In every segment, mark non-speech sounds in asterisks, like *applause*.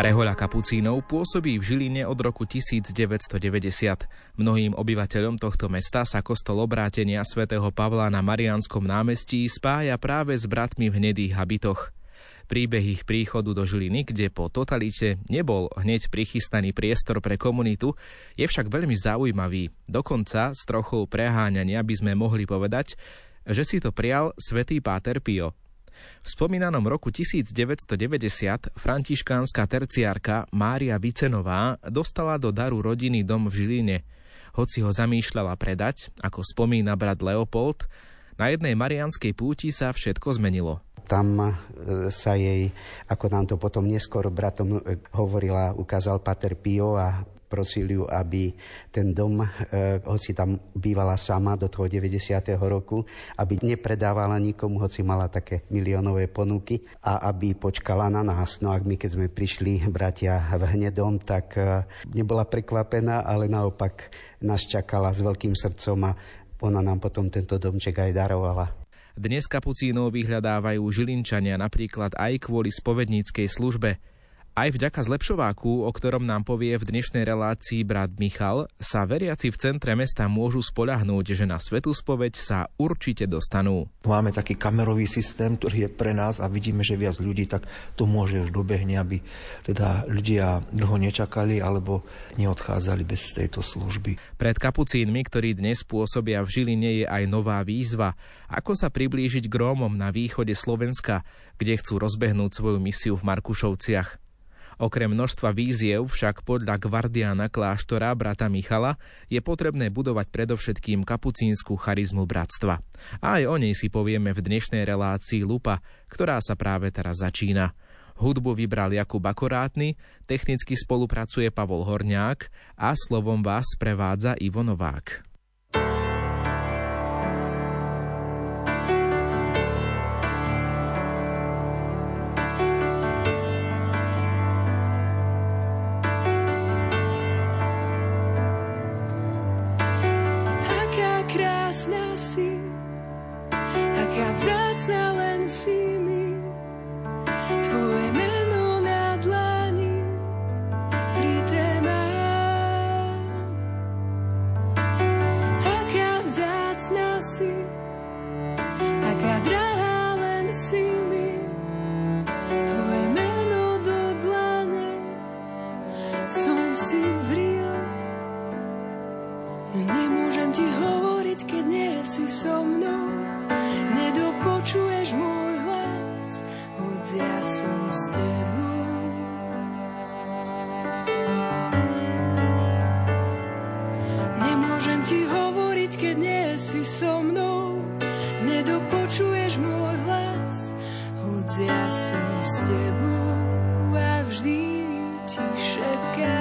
Rehoľa Kapucínov pôsobí v Žiline od roku 1990. Mnohým obyvateľom tohto mesta sa kostol obrátenia svätého Pavla na Marianskom námestí spája práve s bratmi v hnedých habitoch. Príbeh ich príchodu do Žiliny, kde po totalite nebol hneď prichystaný priestor pre komunitu, je však veľmi zaujímavý. Dokonca s trochou preháňania by sme mohli povedať, že si to prial svätý Páter Pio. V spomínanom roku 1990 františkánska terciárka Mária Vicenová dostala do daru rodiny dom v Žiline. Hoci ho zamýšľala predať, ako spomína brat Leopold, na jednej marianskej púti sa všetko zmenilo. Tam e, sa jej, ako nám to potom neskôr bratom e, hovorila, ukázal Pater Pio a prosili ju, aby ten dom, eh, hoci tam bývala sama do toho 90. roku, aby nepredávala nikomu, hoci mala také miliónové ponuky a aby počkala na nás. No ak my, keď sme prišli, bratia, v hnedom, tak eh, nebola prekvapená, ale naopak nás čakala s veľkým srdcom a ona nám potom tento domček aj darovala. Dnes kapucínov vyhľadávajú žilinčania napríklad aj kvôli spovedníckej službe. Aj vďaka zlepšováku, o ktorom nám povie v dnešnej relácii brat Michal, sa veriaci v centre mesta môžu spoľahnúť, že na svetú spoveď sa určite dostanú. Máme taký kamerový systém, ktorý je pre nás a vidíme, že viac ľudí, tak to môže už dobehne, aby teda ľudia dlho nečakali alebo neodchádzali bez tejto služby. Pred kapucínmi, ktorí dnes pôsobia v Žiline, je aj nová výzva, ako sa priblížiť k Rómom na východe Slovenska, kde chcú rozbehnúť svoju misiu v Markušovciach. Okrem množstva víziev však podľa gvardiana kláštora brata Michala je potrebné budovať predovšetkým kapucínsku charizmu bratstva. A aj o nej si povieme v dnešnej relácii Lupa, ktorá sa práve teraz začína. Hudbu vybral Jakub Akorátny, technicky spolupracuje Pavol Horňák a slovom vás prevádza Ivo Novák. si so mnou, nedopočuješ môj hlas, hoď ja som s tebou. Nemôžem ti hovoriť, keď nie si so mnou, nedopočuješ môj hlas, hoď ja som s tebou a vždy ti šepkám.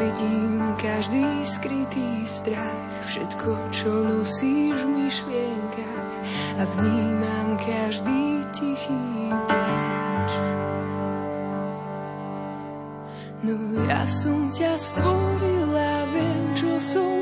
Vidím každý skrytý strach, všetko, čo nosíš v myšlienkach a vnímam každý tichý pláč. No ja som ťa stvorila, viem, čo som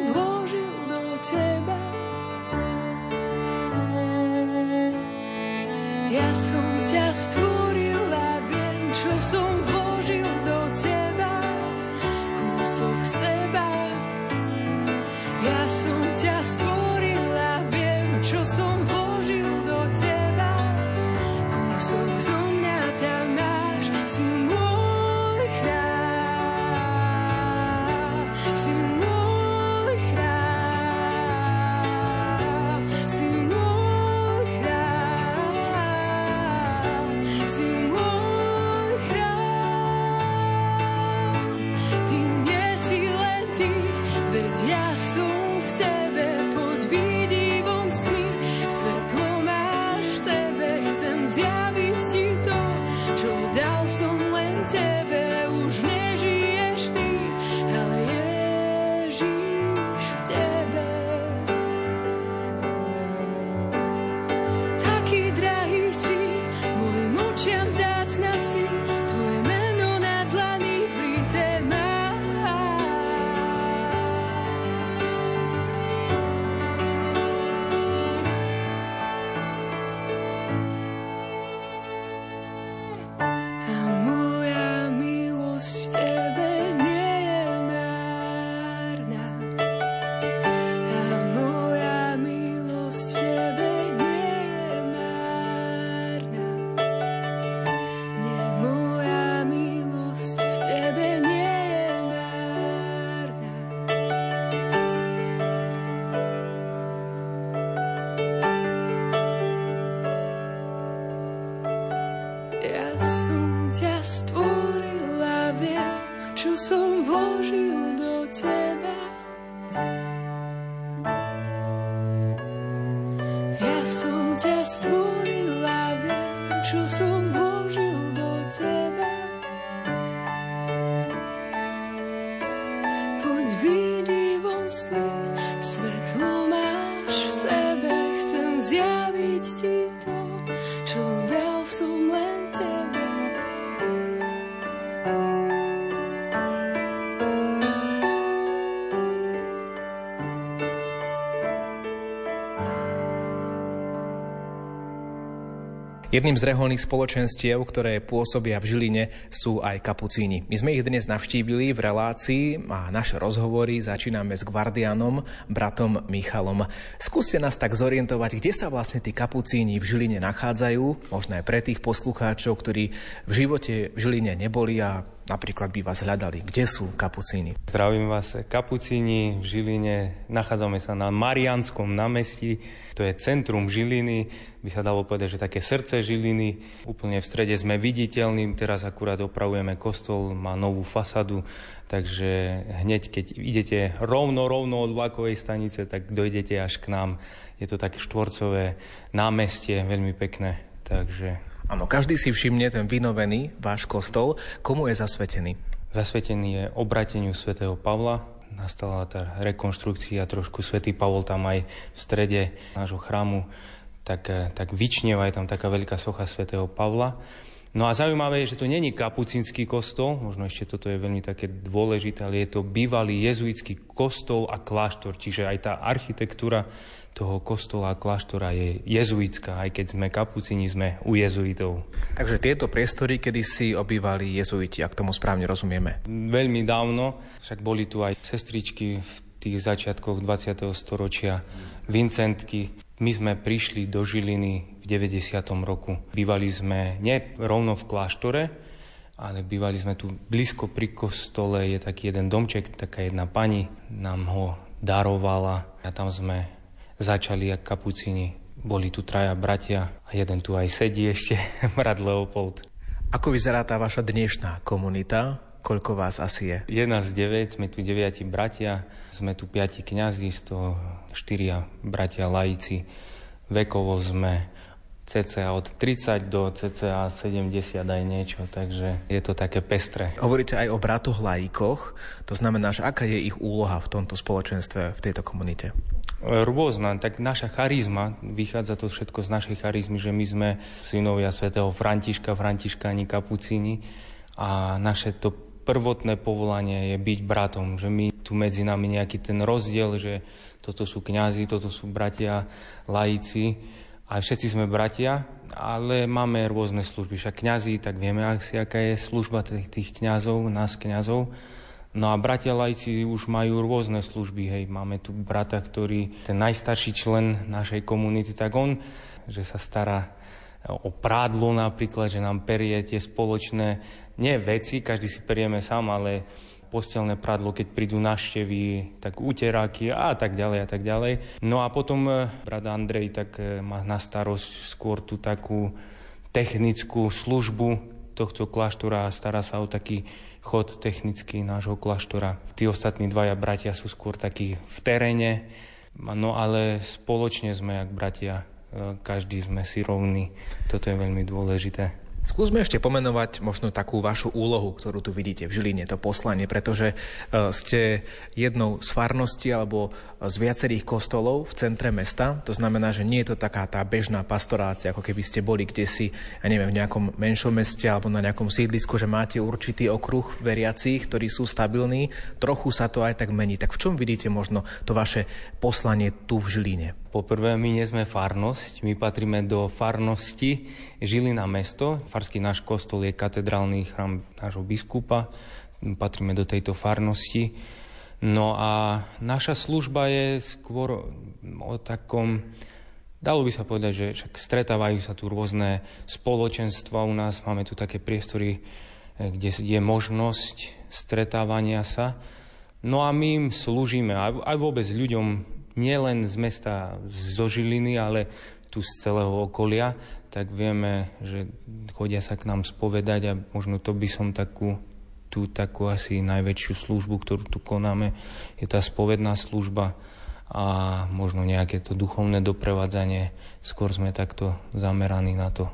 Jedným z reholných spoločenstiev, ktoré pôsobia v Žiline, sú aj kapucíni. My sme ich dnes navštívili v relácii a naše rozhovory začíname s gvardianom, bratom Michalom. Skúste nás tak zorientovať, kde sa vlastne tí kapucíni v Žiline nachádzajú, možno aj pre tých poslucháčov, ktorí v živote v Žiline neboli a napríklad by vás hľadali. Kde sú kapucíni? Zdravím vás, kapucíni v Žiline. Nachádzame sa na Marianskom námestí. To je centrum Žiliny, by sa dalo povedať, že také srdce Žiliny. Úplne v strede sme viditeľní. Teraz akurát opravujeme kostol, má novú fasadu, takže hneď keď idete rovno, rovno od vlakovej stanice, tak dojdete až k nám. Je to také štvorcové námestie, veľmi pekné. Takže Áno, každý si všimne ten vynovený váš kostol. Komu je zasvetený? Zasvetený je obrateniu svätého Pavla. Nastala tá rekonštrukcia, trošku svätý Pavol tam aj v strede nášho chrámu, tak, tak vyčnieva, je tam taká veľká socha svätého Pavla. No a zaujímavé je, že to není kapucínsky kostol, možno ešte toto je veľmi také dôležité, ale je to bývalý jezuitský kostol a kláštor, čiže aj tá architektúra toho kostola a kláštora je jezuitská, aj keď sme kapucini, sme u jezuitov. Takže tieto priestory kedy si obývali jezuiti, ak tomu správne rozumieme. Veľmi dávno, však boli tu aj sestričky v tých začiatkoch 20. storočia, Vincentky. My sme prišli do Žiliny v 90. roku. Bývali sme nie rovno v kláštore, ale bývali sme tu blízko pri kostole, je taký jeden domček, taká jedna pani nám ho darovala a tam sme začali ako kapucini. Boli tu traja bratia a jeden tu aj sedí ešte, *laughs* brat Leopold. Ako vyzerá tá vaša dnešná komunita? Koľko vás asi je? Je nás 9, sme tu 9 bratia, sme tu 5 kňazi, z toho 4 bratia laici. Vekovo sme cca od 30 do cca 70 aj niečo, takže je to také pestré. Hovoríte aj o bratoch laikoch, to znamená, že aká je ich úloha v tomto spoločenstve, v tejto komunite? Rôzna, tak naša charizma, vychádza to všetko z našej charizmy, že my sme synovia svätého Františka, Františkáni, Kapucíni a naše to prvotné povolanie je byť bratom, že my tu medzi nami nejaký ten rozdiel, že toto sú kňazi, toto sú bratia, laici, a všetci sme bratia, ale máme rôzne služby. Však kňazi, tak vieme aká je služba tých, tých kňazov, nás kňazov. No a bratia lajci už majú rôzne služby. Hej, máme tu brata, ktorý, ten najstarší člen našej komunity, tak on, že sa stará o prádlo napríklad, že nám perie tie spoločné, nie veci, každý si perieme sám, ale postelné pradlo, keď prídu naštevy, tak úteráky a tak ďalej a tak ďalej. No a potom eh, brat Andrej tak eh, má na starosť skôr tú takú technickú službu tohto kláštora a stará sa o taký chod technický nášho kláštora. Tí ostatní dvaja bratia sú skôr takí v teréne, no ale spoločne sme jak bratia, eh, každý sme si rovní. Toto je veľmi dôležité. Skúsme ešte pomenovať možno takú vašu úlohu, ktorú tu vidíte v Žiline, to poslanie, pretože e, ste jednou z farností alebo z viacerých kostolov v centre mesta. To znamená, že nie je to taká tá bežná pastorácia, ako keby ste boli kde si, ja neviem, v nejakom menšom meste alebo na nejakom sídlisku, že máte určitý okruh veriacich, ktorí sú stabilní. Trochu sa to aj tak mení. Tak v čom vidíte možno to vaše poslanie tu v Žiline? Poprvé, my nie sme farnosť, my patríme do farnosti Žilina mesto. Farský náš kostol je katedrálny chrám nášho biskupa, patríme do tejto farnosti. No a naša služba je skôr o takom, dalo by sa povedať, že však stretávajú sa tu rôzne spoločenstva u nás, máme tu také priestory, eh, kde je možnosť stretávania sa. No a my im slúžime aj vôbec ľuďom nielen z mesta zo Žiliny, ale tu z celého okolia, tak vieme, že chodia sa k nám spovedať a možno to by som takú tú takú asi najväčšiu službu, ktorú tu konáme, je tá spovedná služba a možno nejaké to duchovné doprevádzanie. Skôr sme takto zameraní na to.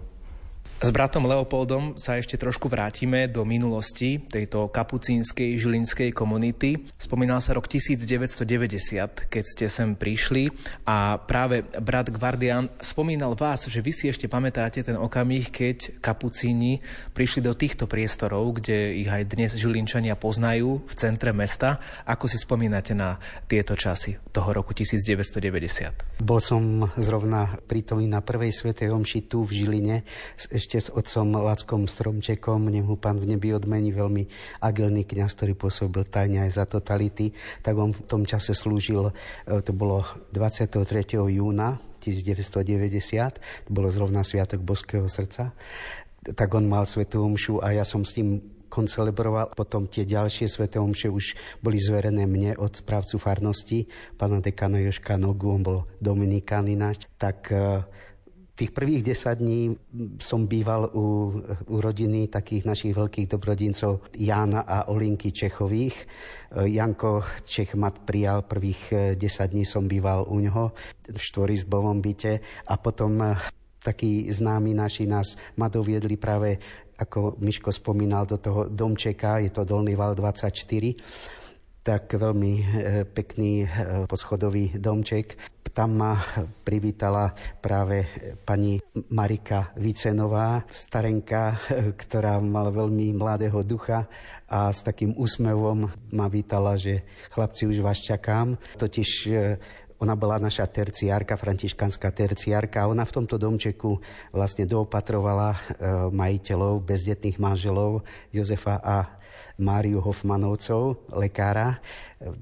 S bratom Leopoldom sa ešte trošku vrátime do minulosti tejto kapucínskej žilinskej komunity. Spomínal sa rok 1990, keď ste sem prišli a práve brat Gvardian spomínal vás, že vy si ešte pamätáte ten okamih, keď kapucíni prišli do týchto priestorov, kde ich aj dnes žilinčania poznajú v centre mesta. Ako si spomínate na tieto časy toho roku 1990? Bol som zrovna prítomný na prvej svetej omši tu v Žiline ešte ešte s otcom Lackom Stromčekom, nech mu pán v nebi odmení, veľmi agilný kňaz, ktorý pôsobil tajne aj za totality, tak on v tom čase slúžil, e, to bolo 23. júna 1990, to bolo zrovna Sviatok Boského srdca, tak on mal svetú omšu a ja som s ním koncelebroval. Potom tie ďalšie sveté omše už boli zverené mne od správcu farnosti, pána dekana Joška Nogu, on bol Dominikán ináč. Tak e, Tých prvých 10 dní som býval u, u rodiny takých našich veľkých dobrodincov Jána a Olinky Čechových. Janko Čech mat prijal, prvých 10 dní som býval u ňoho v štvorizbovom byte a potom eh, takí známi naši nás ma doviedli práve, ako Miško spomínal, do toho domčeka, je to Dolný val 24 tak veľmi eh, pekný eh, poschodový domček tam ma privítala práve pani Marika Vicenová, starenka, ktorá mala veľmi mladého ducha a s takým úsmevom ma vítala, že chlapci, už vás čakám. Totiž ona bola naša terciárka, františkanská terciárka a ona v tomto domčeku vlastne doopatrovala e, majiteľov, bezdetných manželov Jozefa a Máriu Hofmanovcov, lekára,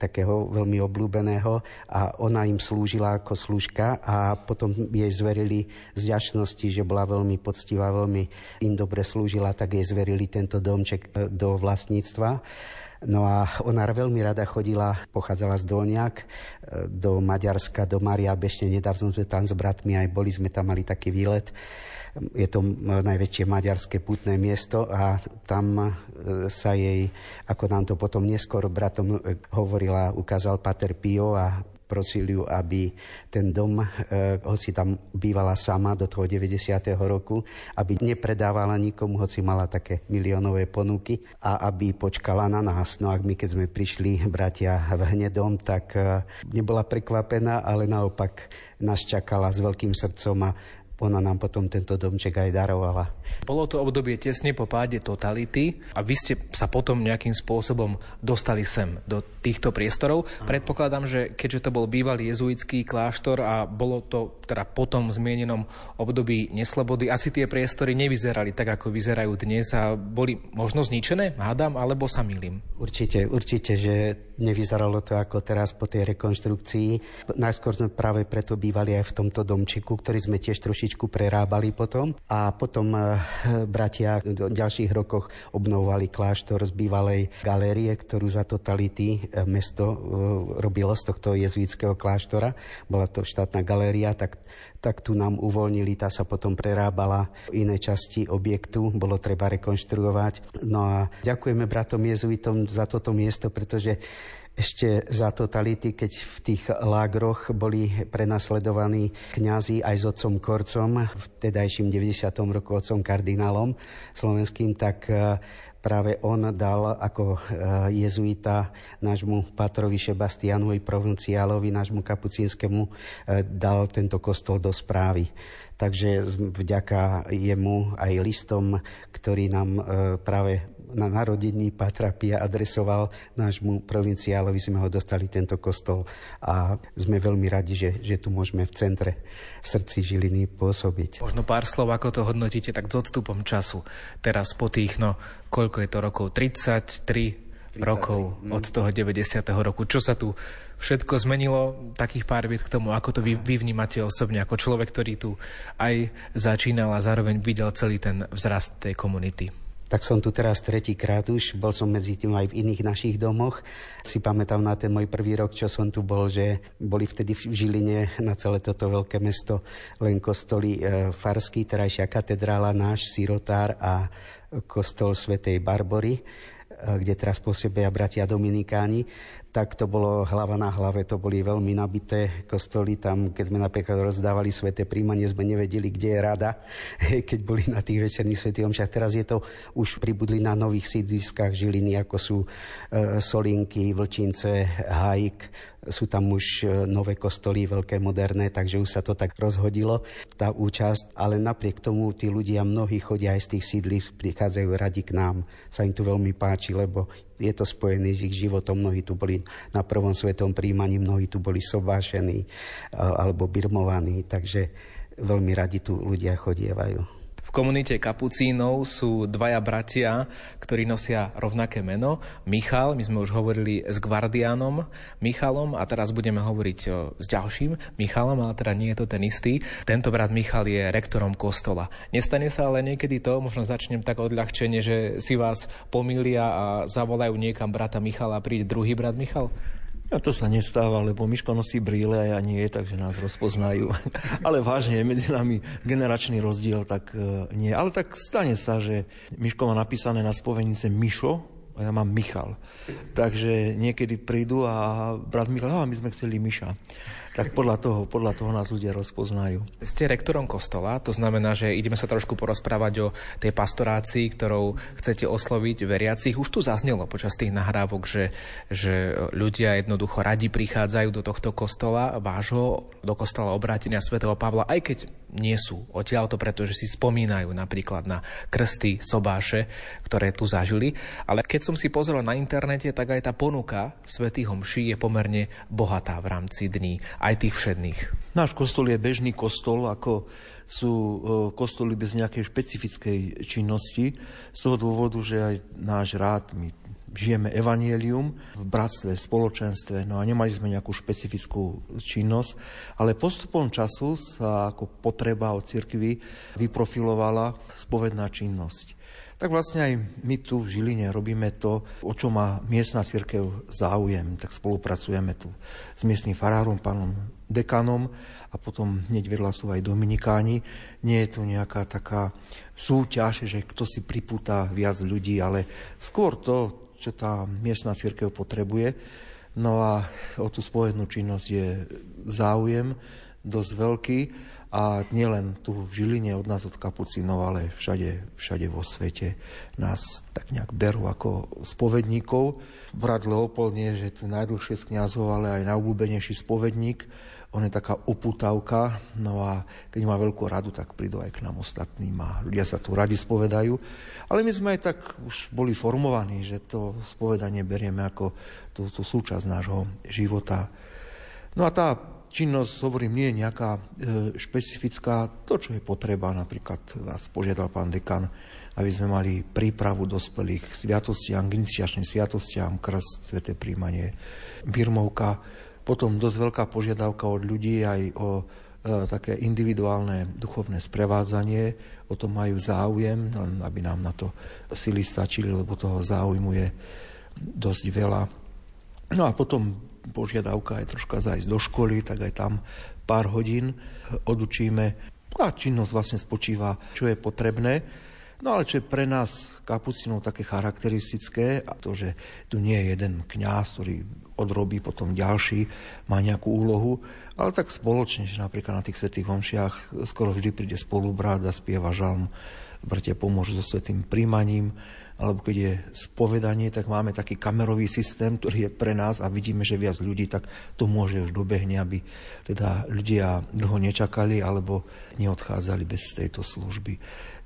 takého veľmi obľúbeného a ona im slúžila ako služka a potom jej zverili z ďačnosti, že bola veľmi poctivá, veľmi im dobre slúžila, tak jej zverili tento domček e, do vlastníctva. No a ona veľmi rada chodila, pochádzala z Dolniak, e, do Maďarska, do Maria Bešne, nedávno sme tam s bratmi aj boli, sme tam mali taký výlet. Je to najväčšie maďarské putné miesto a tam e, sa jej, ako nám to potom neskôr bratom e, hovorila, ukázal Pater Pio a prosili ju, aby ten dom, e, hoci tam bývala sama do toho 90. roku, aby nepredávala nikomu, hoci mala také miliónové ponuky a aby počkala na nás. No a my, keď sme prišli, bratia, v hnedom, tak e, nebola prekvapená, ale naopak nás čakala s veľkým srdcom a ona nám potom tento domček aj darovala. Bolo to obdobie tesne po páde totality a vy ste sa potom nejakým spôsobom dostali sem do týchto priestorov. Predpokladám, že keďže to bol bývalý jezuitský kláštor a bolo to teda potom zmienenom období neslobody, asi tie priestory nevyzerali tak, ako vyzerajú dnes a boli možno zničené, hádam, alebo sa milím? Určite, určite, že nevyzeralo to ako teraz po tej rekonštrukcii. Najskôr sme práve preto bývali aj v tomto domčiku, ktorý sme tiež trošičku prerábali potom a potom eh, bratia v ďalších rokoch obnovovali kláštor z bývalej galérie, ktorú za totality eh, mesto eh, robilo z tohto jezuitského kláštora. Bola to štátna galéria, tak tak tu nám uvoľnili, tá sa potom prerábala iné časti objektu, bolo treba rekonštruovať. No a ďakujeme bratom jezuitom za toto miesto, pretože ešte za totality, keď v tých lágroch boli prenasledovaní kňazi aj s otcom Korcom, v tedajším 90. roku otcom kardinálom slovenským, tak práve on dal ako e, jezuita nášmu patrovi Sebastianovi Provinciálovi, nášmu kapucínskému, e, dal tento kostol do správy. Takže vďaka jemu aj listom, ktorý nám e, práve na narodení Patra Pia adresoval nášmu provinciálovi, sme ho dostali tento kostol a sme veľmi radi, že, že tu môžeme v centre v srdci Žiliny pôsobiť. Možno pár slov, ako to hodnotíte tak s odstupom času. Teraz po tých, no koľko je to rokov? 33 33. rokov mm. od toho 90. roku. Čo sa tu všetko zmenilo? Takých pár vied k tomu, ako to vy, vy vnímate osobne, ako človek, ktorý tu aj začínal a zároveň videl celý ten vzrast tej komunity tak som tu teraz tretíkrát už, bol som medzi tým aj v iných našich domoch. Si pamätám na ten môj prvý rok, čo som tu bol, že boli vtedy v Žiline na celé toto veľké mesto len kostoly e, Farský, terajšia katedrála, náš sirotár a kostol svätej Barbory, kde teraz pôsobia bratia Dominikáni tak to bolo hlava na hlave, to boli veľmi nabité kostoly. Tam, keď sme napríklad rozdávali sveté príjmanie, sme nevedeli, kde je rada, *laughs* keď boli na tých večerných svetých omšach. Teraz je to už pribudli na nových sídliskách Žiliny, ako sú e, Solinky, Vlčince, Hajk, sú tam už e, nové kostoly, veľké, moderné, takže už sa to tak rozhodilo, tá účasť. Ale napriek tomu tí ľudia, mnohí chodia aj z tých sídlisk, prichádzajú radi k nám. Sa im tu veľmi páči, lebo je to spojené s ich životom. Mnohí tu boli na prvom svetom príjmaní, mnohí tu boli sobášení alebo birmovaní, takže veľmi radi tu ľudia chodievajú. Komunite kapucínov sú dvaja bratia, ktorí nosia rovnaké meno. Michal, my sme už hovorili s Gvardianom Michalom a teraz budeme hovoriť s ďalším Michalom, ale teda nie je to ten istý. Tento brat Michal je rektorom kostola. Nestane sa ale niekedy to, možno začnem tak odľahčenie, že si vás pomýlia a zavolajú niekam brata Michala a príde druhý brat Michal? A to sa nestáva, lebo Miško nosí brýle a ja nie, takže nás rozpoznajú. *laughs* Ale vážne, medzi nami generačný rozdiel, tak uh, nie. Ale tak stane sa, že Miško má napísané na spovenice Mišo, a ja mám Michal. Takže niekedy prídu a brat Michal, a my sme chceli Miša tak podľa toho, podľa toho nás ľudia rozpoznajú. Ste rektorom kostola, to znamená, že ideme sa trošku porozprávať o tej pastorácii, ktorou chcete osloviť veriacich. Už tu zaznelo počas tých nahrávok, že, že ľudia jednoducho radi prichádzajú do tohto kostola, vášho, do kostola obrátenia svätého Pavla, aj keď nie sú odtiaľto, pretože si spomínajú napríklad na krsty, sobáše, ktoré tu zažili. Ale keď som si pozrel na internete, tak aj tá ponuka svätých homší je pomerne bohatá v rámci dní aj tých všedných. Náš kostol je bežný kostol, ako sú e, kostoly bez nejakej špecifickej činnosti, z toho dôvodu, že aj náš rád, my žijeme evanielium v bratstve, spoločenstve, no a nemali sme nejakú špecifickú činnosť, ale postupom času sa ako potreba od cirkvi vyprofilovala spovedná činnosť tak vlastne aj my tu v Žiline robíme to, o čo má miestna církev záujem. Tak spolupracujeme tu s miestnym farárom, pánom dekanom a potom hneď vedľa sú aj dominikáni. Nie je tu nejaká taká súťaž, že kto si pripúta viac ľudí, ale skôr to, čo tá miestna církev potrebuje. No a o tú spovednú činnosť je záujem dosť veľký a nielen tu v Žiline od nás od Kapucinov, ale všade, všade vo svete nás tak nejak berú ako spovedníkov. Brat Leopold nie je tu najdlhšie z kniazov, ale aj najobľúbenejší spovedník. On je taká uputavka, no a keď má veľkú radu, tak prídu aj k nám ostatným a ľudia sa tu radi spovedajú. Ale my sme aj tak už boli formovaní, že to spovedanie berieme ako tú, tú súčasť nášho života. No a tá činnosť, hovorím, nie je nejaká e, špecifická. To, čo je potreba, napríklad nás požiadal pán dekan, aby sme mali prípravu dospelých sviatostiam, iniciačným sviatostiam, krst, sveté príjmanie, birmovka. Potom dosť veľká požiadavka od ľudí aj o e, také individuálne duchovné sprevádzanie. O tom majú záujem, aby nám na to sily stačili, lebo toho záujmu je dosť veľa. No a potom požiadavka je troška zajsť do školy, tak aj tam pár hodín odučíme. A činnosť vlastne spočíva, čo je potrebné. No ale čo je pre nás kapucinov také charakteristické, a to, že tu nie je jeden kňaz, ktorý odrobí potom ďalší, má nejakú úlohu, ale tak spoločne, že napríklad na tých svetých homšiach skoro vždy príde spolubrat a spieva žalm, bratia pomôžu so svetým príjmaním, alebo keď je spovedanie, tak máme taký kamerový systém, ktorý je pre nás a vidíme, že viac ľudí, tak to môže už dobehne, aby teda ľudia dlho nečakali alebo neodchádzali bez tejto služby.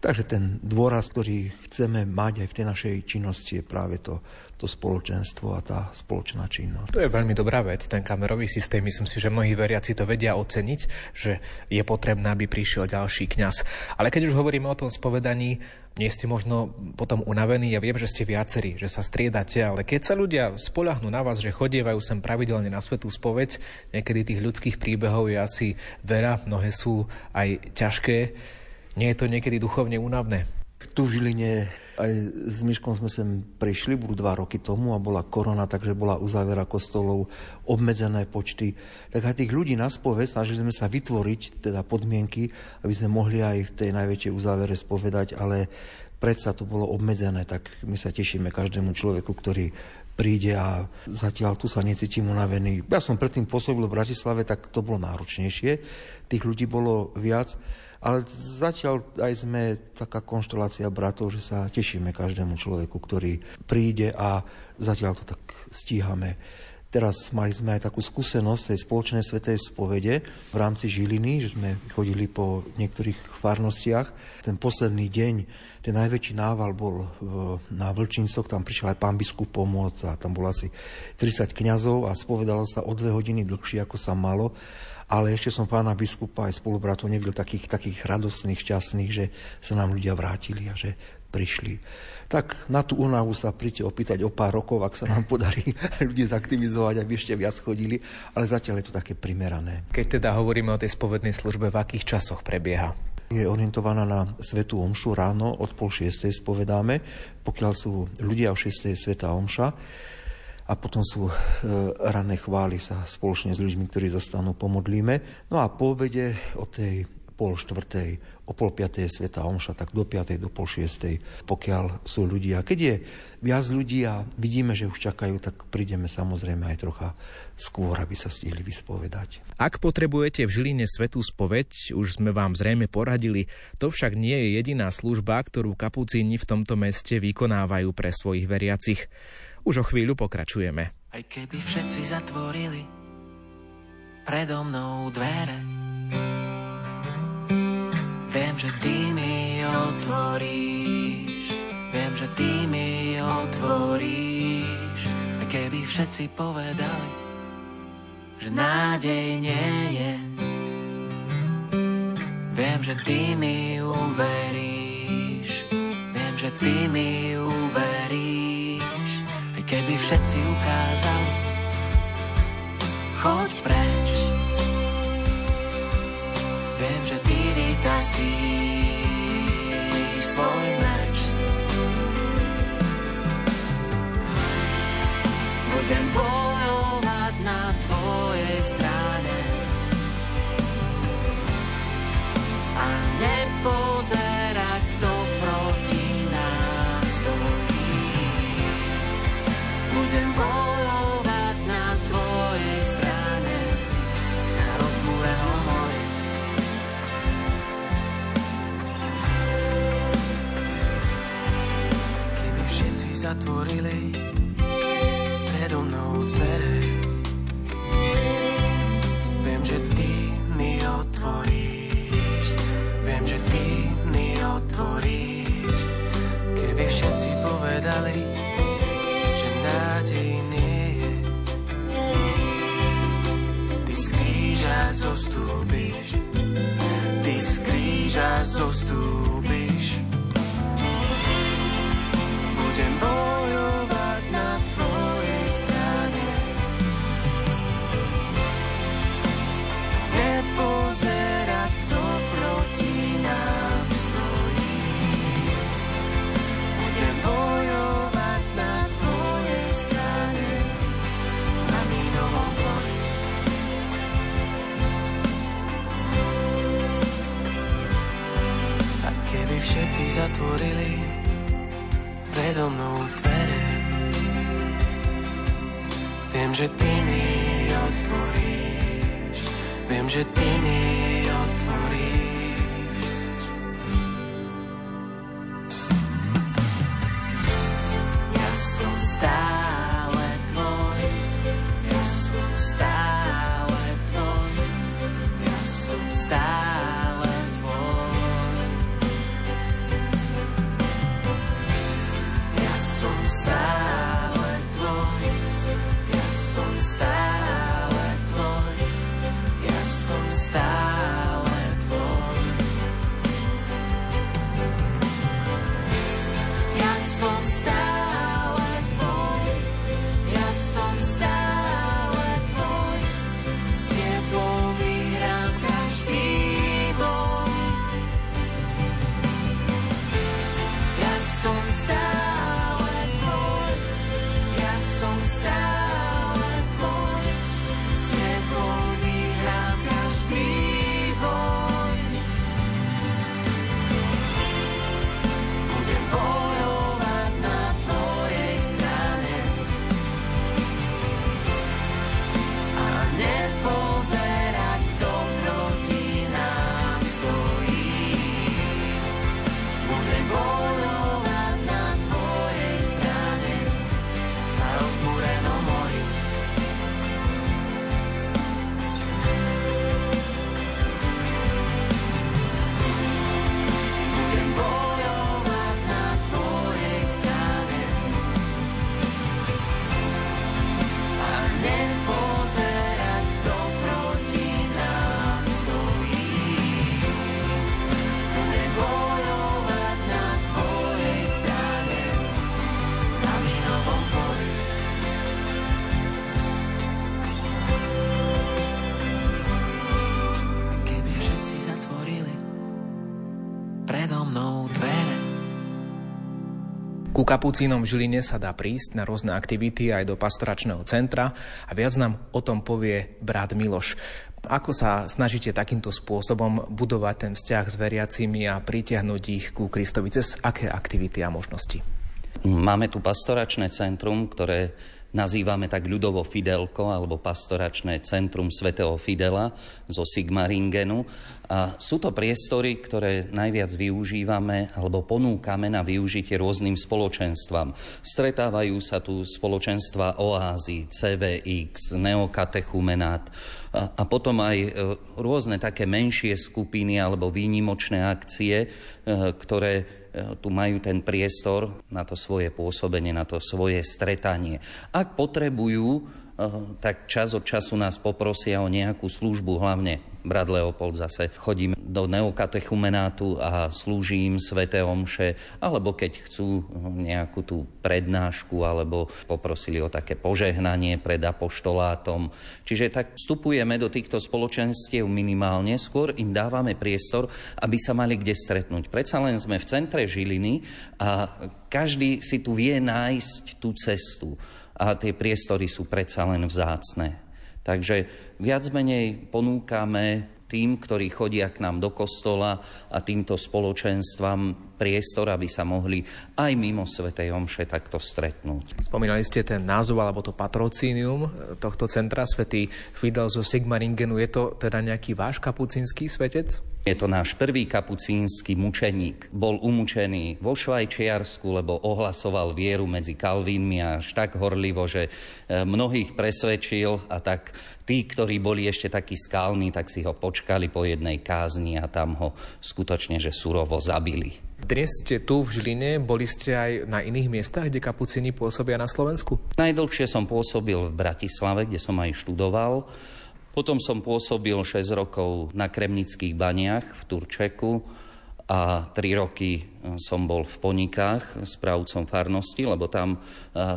Takže ten dôraz, ktorý chceme mať aj v tej našej činnosti je práve to, to spoločenstvo a tá spoločná činnosť. To je veľmi dobrá vec, ten kamerový systém. Myslím si, že mnohí veriaci to vedia oceniť, že je potrebné, aby prišiel ďalší kňaz. Ale keď už hovoríme o tom spovedaní, nie ste možno potom unavení, ja viem, že ste viacerí, že sa striedate, ale keď sa ľudia spolahnú na vás, že chodievajú sem pravidelne na svetú spoveď, niekedy tých ľudských príbehov je asi veľa, mnohé sú aj ťažké, nie je to niekedy duchovne únavné? Tu v Žiline aj s Myškom sme sem prišli, budú dva roky tomu a bola korona, takže bola uzávera kostolov, obmedzené počty. Tak aj tých ľudí na spoved snažili sme sa vytvoriť teda podmienky, aby sme mohli aj v tej najväčšej uzávere spovedať, ale predsa to bolo obmedzené, tak my sa tešíme každému človeku, ktorý príde a zatiaľ tu sa necítim unavený. Ja som predtým pôsobil v Bratislave, tak to bolo náročnejšie. Tých ľudí bolo viac. Ale zatiaľ aj sme taká konštelácia bratov, že sa tešíme každému človeku, ktorý príde a zatiaľ to tak stíhame. Teraz mali sme aj takú skúsenosť tej spoločnej svetej spovede v rámci Žiliny, že sme chodili po niektorých farnostiach. Ten posledný deň, ten najväčší nával bol v, na Vlčincoch, tam prišiel aj pán biskup pomôcť a tam bolo asi 30 kňazov a spovedalo sa o dve hodiny dlhšie, ako sa malo ale ešte som pána biskupa aj spolubratov nevidel takých, takých radostných, šťastných, že sa nám ľudia vrátili a že prišli. Tak na tú únavu sa príďte opýtať o pár rokov, ak sa nám *laughs* podarí ľudí zaktivizovať, aby ešte viac chodili, ale zatiaľ je to také primerané. Keď teda hovoríme o tej spovednej službe, v akých časoch prebieha? je orientovaná na Svetú Omšu ráno od pol šiestej spovedáme, pokiaľ sú ľudia o šiestej Sveta Omša a potom sú e, rané chvály sa spoločne s ľuďmi, ktorí zostanú, pomodlíme. No a po obede o tej pol štvrtej, o pol piatej je Sveta Omša, tak do piatej, do pol šiestej, pokiaľ sú ľudia. Keď je viac ľudí a vidíme, že už čakajú, tak prídeme samozrejme aj trocha skôr, aby sa stihli vyspovedať. Ak potrebujete v Žiline svetú spoveď, už sme vám zrejme poradili, to však nie je jediná služba, ktorú kapucíni v tomto meste vykonávajú pre svojich veriacich. Už o chvíľu pokračujeme. Aj keby všetci zatvorili predo mnou dvere, viem, že ty mi otvoríš, viem, že ty mi otvoríš. Aj keby všetci povedali, že nádej nie je, viem, že ty mi uveríš, viem, že ty mi uveríš keby všetci ukázali, choď preč. Viem, že ty si svoj meč. Budem bojovať na tvojej strane a nepozerať, zatvorili predo mnou dvere. Viem, že ty mi otvoríš, viem, že ty mi otvoríš. Keby všetci povedali, že nádej nie je, ty z kríža zostúpiš, ty z kríža zostúpiš. Ku kapucínom v Žiline sa dá prísť na rôzne aktivity aj do pastoračného centra a viac nám o tom povie brat Miloš. Ako sa snažíte takýmto spôsobom budovať ten vzťah s veriacimi a pritiahnuť ich ku Kristovi? Cez aké aktivity a možnosti? Máme tu pastoračné centrum, ktoré nazývame tak ľudovo Fidelko alebo pastoračné centrum svätého Fidela zo Sigmaringenu. A sú to priestory, ktoré najviac využívame alebo ponúkame na využitie rôznym spoločenstvám. Stretávajú sa tu spoločenstva Oázy, CVX, Neokatechumenát a, potom aj e, rôzne také menšie skupiny alebo výnimočné akcie, e, ktoré tu majú ten priestor na to svoje pôsobenie, na to svoje stretanie. Ak potrebujú, tak čas od času nás poprosia o nejakú službu, hlavne brat Leopold zase chodím do neokatechumenátu a slúžim sveté omše, alebo keď chcú nejakú tú prednášku, alebo poprosili o také požehnanie pred apoštolátom. Čiže tak vstupujeme do týchto spoločenstiev minimálne, skôr im dávame priestor, aby sa mali kde stretnúť. Predsa len sme v centre Žiliny a každý si tu vie nájsť tú cestu a tie priestory sú predsa len vzácne. Takže viac menej ponúkame tým, ktorí chodia k nám do kostola a týmto spoločenstvám priestor, aby sa mohli aj mimo Svetej Omše takto stretnúť. Spomínali ste ten názov alebo to patrocínium tohto centra, Svetý Fidel zo Sigmaringenu. Je to teda nejaký váš kapucínsky svetec? Je to náš prvý kapucínsky mučeník. Bol umúčený vo Švajčiarsku, lebo ohlasoval vieru medzi Kalvínmi až tak horlivo, že e, mnohých presvedčil a tak tí, ktorí boli ešte takí skalní, tak si ho počkali po jednej kázni a tam ho skutočne, že surovo zabili. Dnes ste tu v Žiline, boli ste aj na iných miestach, kde kapucíni pôsobia na Slovensku? Najdlhšie som pôsobil v Bratislave, kde som aj študoval. Potom som pôsobil 6 rokov na Kremnických baniach v Turčeku a 3 roky e, som bol v Ponikách správcom farnosti, lebo tam e,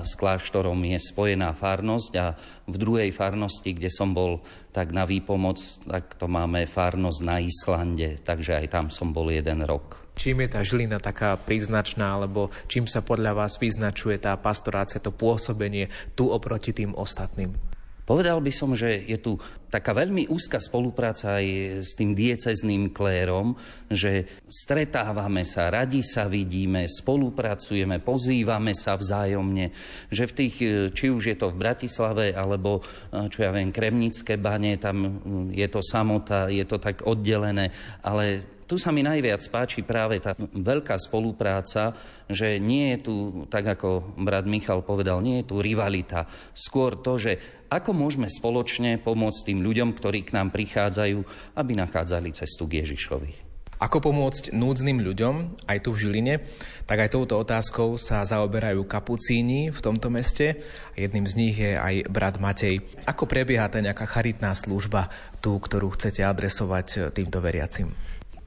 s kláštorom je spojená farnosť a v druhej farnosti, kde som bol tak na výpomoc, tak to máme farnosť na Islande, takže aj tam som bol jeden rok. Čím je tá žilina taká príznačná, alebo čím sa podľa vás vyznačuje tá pastorácia, to pôsobenie tu oproti tým ostatným? Povedal by som, že je tu taká veľmi úzka spolupráca aj s tým diecezným klérom, že stretávame sa, radi sa vidíme, spolupracujeme, pozývame sa vzájomne, že v tých, či už je to v Bratislave, alebo čo ja viem, Kremnické bane, tam je to samota, je to tak oddelené, ale tu sa mi najviac páči práve tá veľká spolupráca, že nie je tu, tak ako brat Michal povedal, nie je tu rivalita. Skôr to, že ako môžeme spoločne pomôcť tým ľuďom, ktorí k nám prichádzajú, aby nachádzali cestu k Ježišovi. Ako pomôcť núdznym ľuďom, aj tu v Žiline, tak aj touto otázkou sa zaoberajú kapucíni v tomto meste. Jedným z nich je aj brat Matej. Ako prebieha tá nejaká charitná služba, tú, ktorú chcete adresovať týmto veriacim?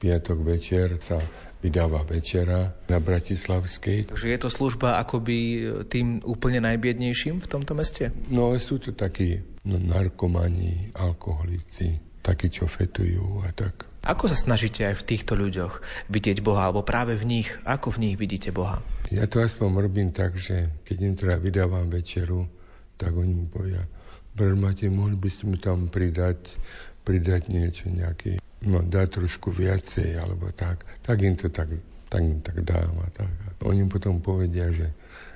piatok večer sa vydáva večera na Bratislavskej. Takže je to služba akoby tým úplne najbiednejším v tomto meste? No sú to takí no, narkomani, alkoholici, takí, čo fetujú a tak. Ako sa snažíte aj v týchto ľuďoch vidieť Boha, alebo práve v nich, ako v nich vidíte Boha? Ja to aspoň robím tak, že keď im teda vydávam večeru, tak oni mi povedia, brat Matej, mohli by mi tam pridať, pridať niečo, nejaký no dá trošku viacej, alebo tak, tak im to tak, tak, im tak dám a tak. Oni potom povedia, že,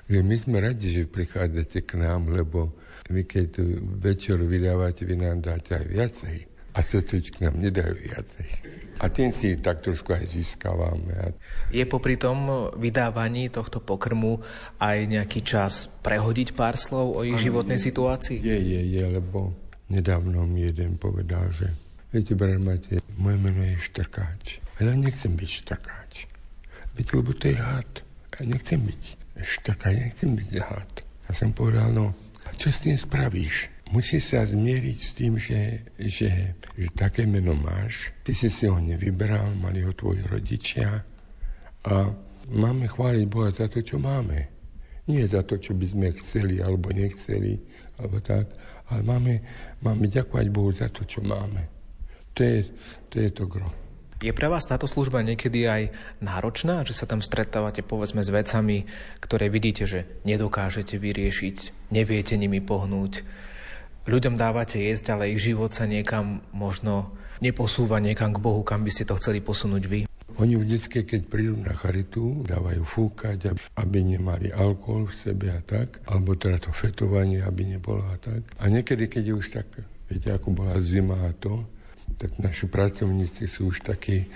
že my sme radi, že prichádzate k nám, lebo vy keď tu večer vydávate, vy nám dáte aj viacej. A sestričky nám nedajú viacej. A tým si tak trošku aj získavame. Je popri tom vydávaní tohto pokrmu aj nejaký čas prehodiť pár slov o ich životnej situácii? Je, je, je, lebo nedávno mi jeden povedal, že Viete, brat máte, moje meno je Štrkáč. Ja nechcem byť Štrkáč. Viete, lebo to je had. Ja nechcem byť Štrkáč, nechcem byť had. Ja som povedal, no, čo s tým spravíš? Musíš sa zmieriť s tým, že, že, že také meno máš. Ty si si ho nevyberal, mali ho tvoji rodičia. A máme chváliť Boha za to, čo máme. Nie za to, čo by sme chceli alebo nechceli, alebo tak, ale máme, máme ďakovať Bohu za to, čo máme. To je to, je to gro. Je pre vás táto služba niekedy aj náročná, že sa tam stretávate povedzme s vecami, ktoré vidíte, že nedokážete vyriešiť, neviete nimi pohnúť. Ľuďom dávate jesť, ale ich život sa niekam možno neposúva niekam k Bohu, kam by ste to chceli posunúť vy. Oni vždycky, keď prídu na charitu, dávajú fúkať, aby nemali alkohol v sebe a tak, alebo teda to fetovanie, aby nebolo a tak. A niekedy, keď je už tak, viete, ako bola zima a to, tak naši pracovníci sú už takí,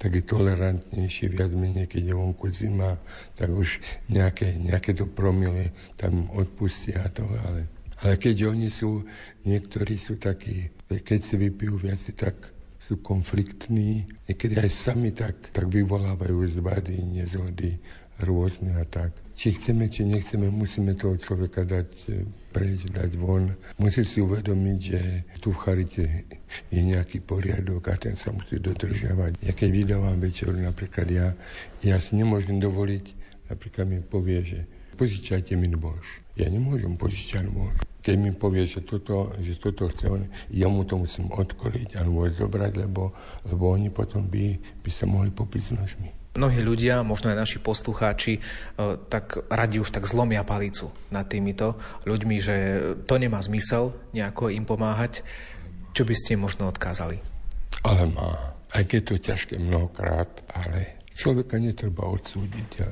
takí tolerantnejší, viac menej, keď je vonku zima, tak už nejaké, nejaké to promile tam odpustia to, ale, ale keď oni sú, niektorí sú takí, keď si vypijú viac, tak sú konfliktní, niekedy aj sami tak, tak vyvolávajú zvady, nezhody rôzne a tak. Či chceme, či nechceme, musíme toho človeka dať e, preč, dať von. Musí si uvedomiť, že tu v charite je nejaký poriadok a ten sa musí dodržiavať. Ja keď vydávam večeru, napríklad ja, ja si nemôžem dovoliť, napríklad mi povie, že požičajte mi nôž. Ja nemôžem požičať nôž. Keď mi povie, že toto, že toto chce on, ja mu to musím odkoliť alebo zobrať, lebo, lebo oni potom by, by sa mohli popiť s nožmi. Mnohí ľudia, možno aj naši poslucháči, e, tak radi už tak zlomia palicu nad týmito ľuďmi, že to nemá zmysel nejako im pomáhať. Čo by ste možno odkázali? Ale má. Aj keď to ťažké mnohokrát, ale človeka netreba odsúdiť.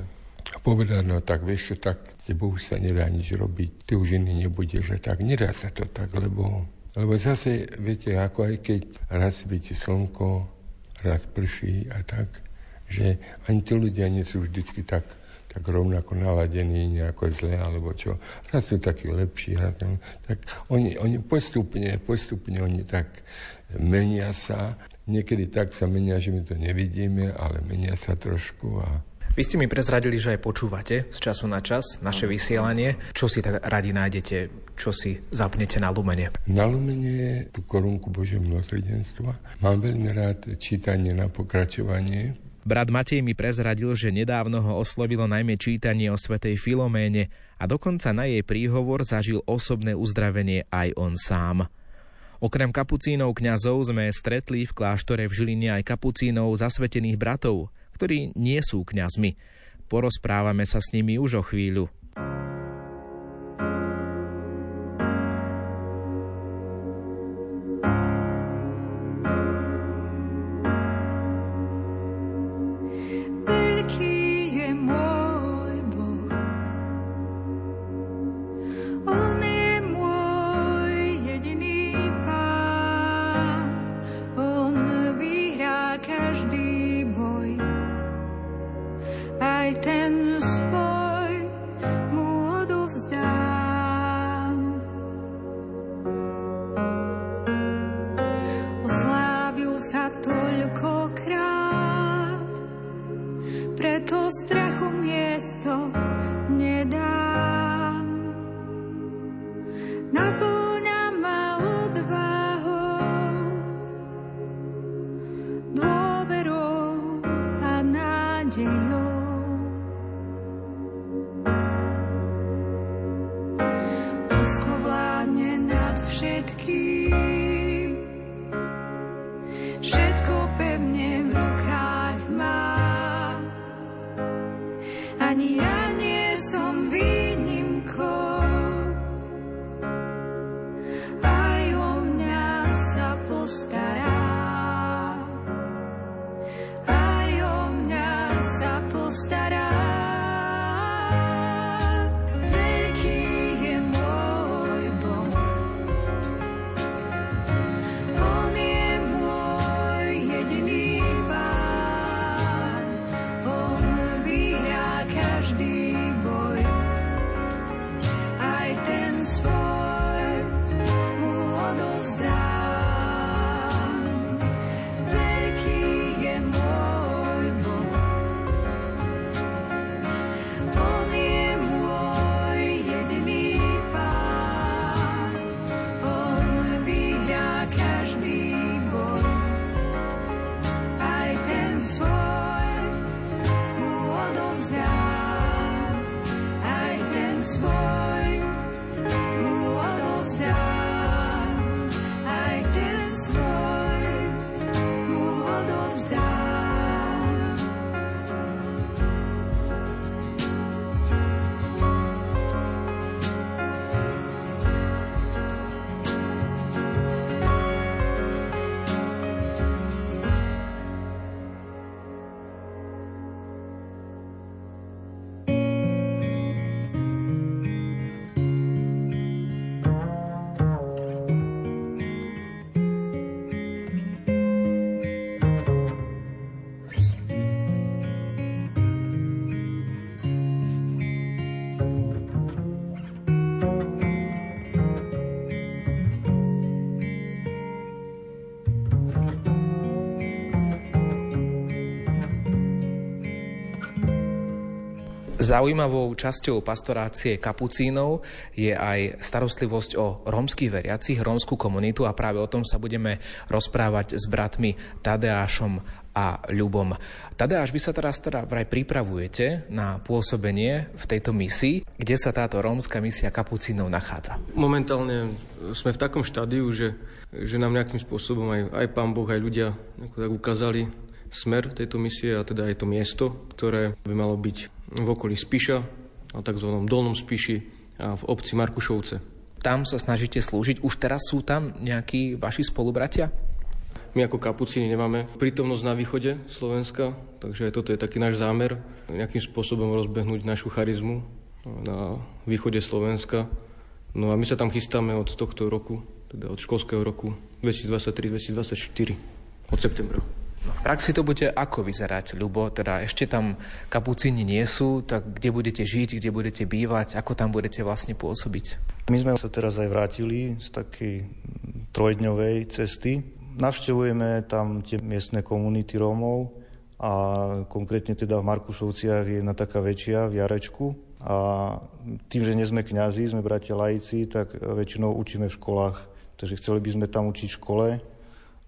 A povedať, no tak vieš čo, tak s tebou sa nedá nič robiť. Ty už iný nebudeš, že tak nedá sa to tak, lebo, lebo zase, viete, ako aj keď raz svieti slnko, raz prší a tak, že ani tí ľudia nie sú vždycky tak, tak rovnako naladení, nejako zle, alebo čo. Raz sú takí lepší, raz, tak oni, oni postupne, postupne oni tak menia sa. Niekedy tak sa menia, že my to nevidíme, ale menia sa trošku a vy ste mi prezradili, že aj počúvate z času na čas naše vysielanie. Čo si tak radi nájdete, čo si zapnete na Lumene? Na Lumene tú korunku Božieho milosrdenstva. Mám veľmi rád čítanie na pokračovanie. Brat Matej mi prezradil, že nedávno ho oslovilo najmä čítanie o svetej Filoméne a dokonca na jej príhovor zažil osobné uzdravenie aj on sám. Okrem kapucínov kňazov sme stretli v kláštore v Žiline aj kapucínov zasvetených bratov, ktorí nie sú kňazmi. Porozprávame sa s nimi už o chvíľu. keep. Zaujímavou časťou pastorácie kapucínov je aj starostlivosť o rómskych veriacich, rómskú komunitu a práve o tom sa budeme rozprávať s bratmi Tadeášom a Ľubom. Tadeáš, vy sa teraz teda vraj pripravujete na pôsobenie v tejto misii. Kde sa táto rómska misia kapucínov nachádza? Momentálne sme v takom štádiu, že, že nám nejakým spôsobom aj, aj pán Boh, aj ľudia tak ukázali smer tejto misie a teda aj to miesto, ktoré by malo byť v okolí Spiša, na tzv. Dolnom Spiši a v obci Markušovce. Tam sa snažíte slúžiť. Už teraz sú tam nejakí vaši spolubratia? My ako kapucíni nemáme prítomnosť na východe Slovenska, takže aj toto je taký náš zámer, nejakým spôsobom rozbehnúť našu charizmu na východe Slovenska. No a my sa tam chystáme od tohto roku, teda od školského roku 2023-2024, od septembra. No, v praxi to bude ako vyzerať, Ľubo? Teda ešte tam kapucíni nie sú, tak kde budete žiť, kde budete bývať, ako tam budete vlastne pôsobiť? My sme sa teraz aj vrátili z takej trojdňovej cesty. Navštevujeme tam tie miestne komunity Rómov a konkrétne teda v Markušovciach je jedna taká väčšia v Jarečku. A tým, že nie sme kňazi, sme bratia laici, tak väčšinou učíme v školách. Takže chceli by sme tam učiť v škole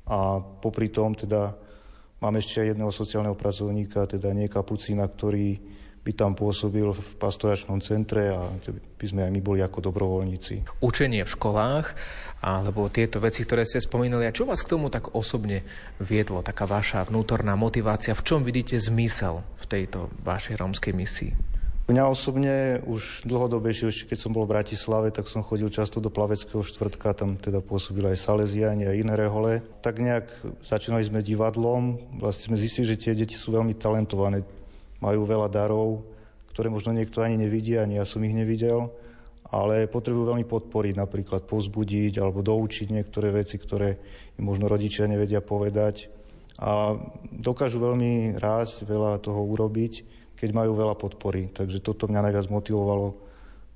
a popri tom teda Máme ešte jedného sociálneho pracovníka, teda nie kapucína, ktorý by tam pôsobil v pastoračnom centre a by sme aj my boli ako dobrovoľníci. Učenie v školách, alebo tieto veci, ktoré ste spomínali, a čo vás k tomu tak osobne viedlo, taká vaša vnútorná motivácia, v čom vidíte zmysel v tejto vašej rómskej misii? Mňa osobne už dlhodobejšie, ešte keď som bol v Bratislave, tak som chodil často do Plaveckého štvrtka, tam teda pôsobili aj Salesiani a iné rehole. Tak nejak začínali sme divadlom, vlastne sme zistili, že tie deti sú veľmi talentované, majú veľa darov, ktoré možno niekto ani nevidí, ani ja som ich nevidel, ale potrebujú veľmi podporiť, napríklad pozbudiť alebo doučiť niektoré veci, ktoré im možno rodičia nevedia povedať. A dokážu veľmi rásť, veľa toho urobiť keď majú veľa podpory. Takže toto mňa najviac motivovalo,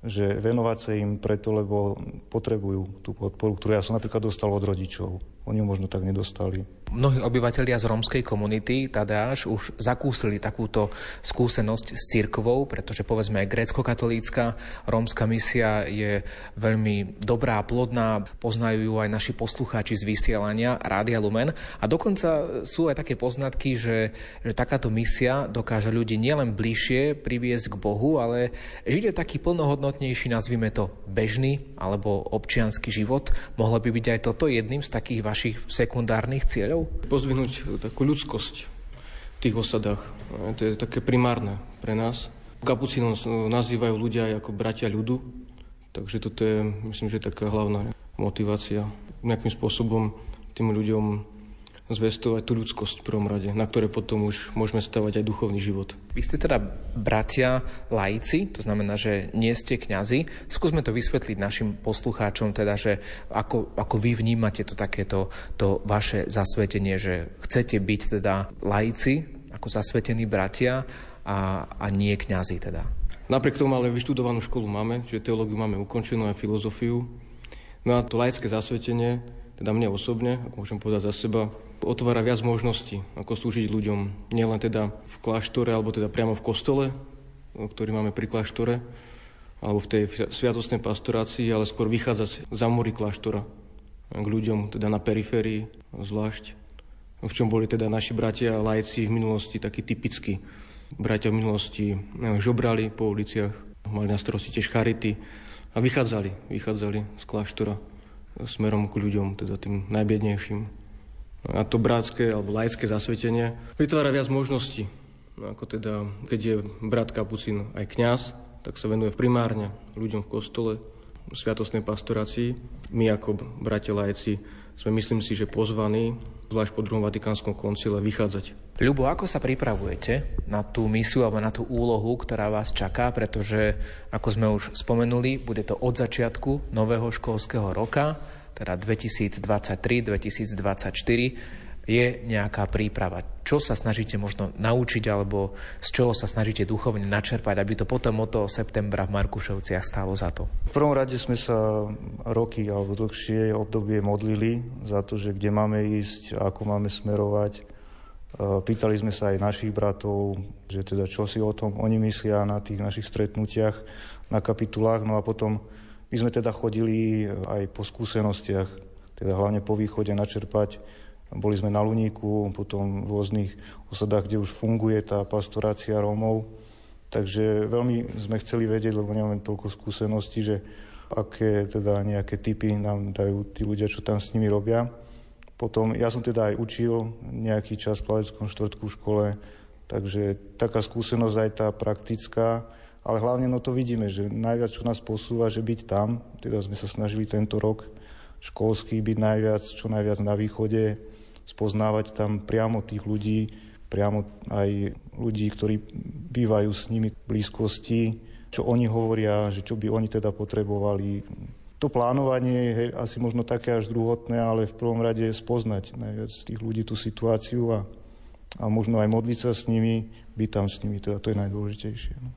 že venovať sa im preto, lebo potrebujú tú podporu, ktorú ja som napríklad dostal od rodičov. Oni ju možno tak nedostali. Mnohí obyvateľia z rómskej komunity Tadeáš už zakúsili takúto skúsenosť s cirkvou, pretože povedzme aj grécko-katolícka rómska misia je veľmi dobrá, plodná, poznajú ju aj naši poslucháči z vysielania Rádia Lumen a dokonca sú aj také poznatky, že, že takáto misia dokáže ľudí nielen bližšie priviesť k Bohu, ale žiť je taký plnohodnotnejší, nazvime to bežný alebo občianský život. Mohlo by byť aj toto jedným z takých vašich sekundárnych cieľov? cieľov? Pozdvihnúť takú ľudskosť v tých osadách. To je také primárne pre nás. Kapucínov nazývajú ľudia ako bratia ľudu, takže toto je, myslím, že taká hlavná motivácia. Nejakým spôsobom tým ľuďom zvestovať tú ľudskosť v prvom rade, na ktoré potom už môžeme stavať aj duchovný život. Vy ste teda bratia laici, to znamená, že nie ste kňazi. Skúsme to vysvetliť našim poslucháčom, teda, že ako, ako vy vnímate to takéto to vaše zasvetenie, že chcete byť teda laici, ako zasvetení bratia a, a nie kňazi teda. Napriek tomu ale vyštudovanú školu máme, čiže teológiu máme ukončenú aj filozofiu. No a to laické zasvetenie, teda mne osobne, ako môžem povedať za seba, otvára viac možností, ako slúžiť ľuďom. Nielen teda v kláštore, alebo teda priamo v kostole, ktorý máme pri kláštore, alebo v tej sviatostnej pastorácii, ale skôr vychádzať za múry kláštora k ľuďom, teda na periférii zvlášť, v čom boli teda naši bratia lajci v minulosti takí typickí. Bratia v minulosti žobrali po uliciach, mali na starosti tiež charity a vychádzali, vychádzali z kláštora smerom k ľuďom, teda tým najbiednejším. A to bratské alebo laické zasvetenie vytvára viac možností. No ako teda, keď je brat Kapucín aj kňaz, tak sa venuje primárne ľuďom v kostole, v sviatostnej pastorácii. My ako bratia laici sme, myslím si, že pozvaní, zvlášť po druhom Vatikánskom koncile, vychádzať. Ľubo, ako sa pripravujete na tú misiu alebo na tú úlohu, ktorá vás čaká, pretože, ako sme už spomenuli, bude to od začiatku nového školského roka teda 2023-2024, je nejaká príprava. Čo sa snažíte možno naučiť alebo z čoho sa snažíte duchovne načerpať, aby to potom od toho septembra v Markušovciach stálo za to? V prvom rade sme sa roky alebo dlhšie obdobie modlili za to, že kde máme ísť, ako máme smerovať. E, pýtali sme sa aj našich bratov, že teda čo si o tom oni myslia na tých našich stretnutiach na kapitulách. No a potom my sme teda chodili aj po skúsenostiach, teda hlavne po východe načerpať. Boli sme na Luníku, potom v rôznych osadách, kde už funguje tá pastorácia Rómov. Takže veľmi sme chceli vedieť, lebo nemáme toľko skúseností, že aké teda nejaké typy nám dajú tí ľudia, čo tam s nimi robia. Potom ja som teda aj učil nejaký čas v Plaveckom štvrtku v škole, takže taká skúsenosť aj tá praktická, ale hlavne no to vidíme, že najviac, čo nás posúva, že byť tam, teda sme sa snažili tento rok školský byť najviac, čo najviac na východe, spoznávať tam priamo tých ľudí, priamo aj ľudí, ktorí bývajú s nimi v blízkosti, čo oni hovoria, že čo by oni teda potrebovali. To plánovanie je asi možno také až druhotné, ale v prvom rade spoznať najviac tých ľudí tú situáciu a a možno aj modliť sa s nimi, byť tam s nimi, to je najdôležitejšie. No.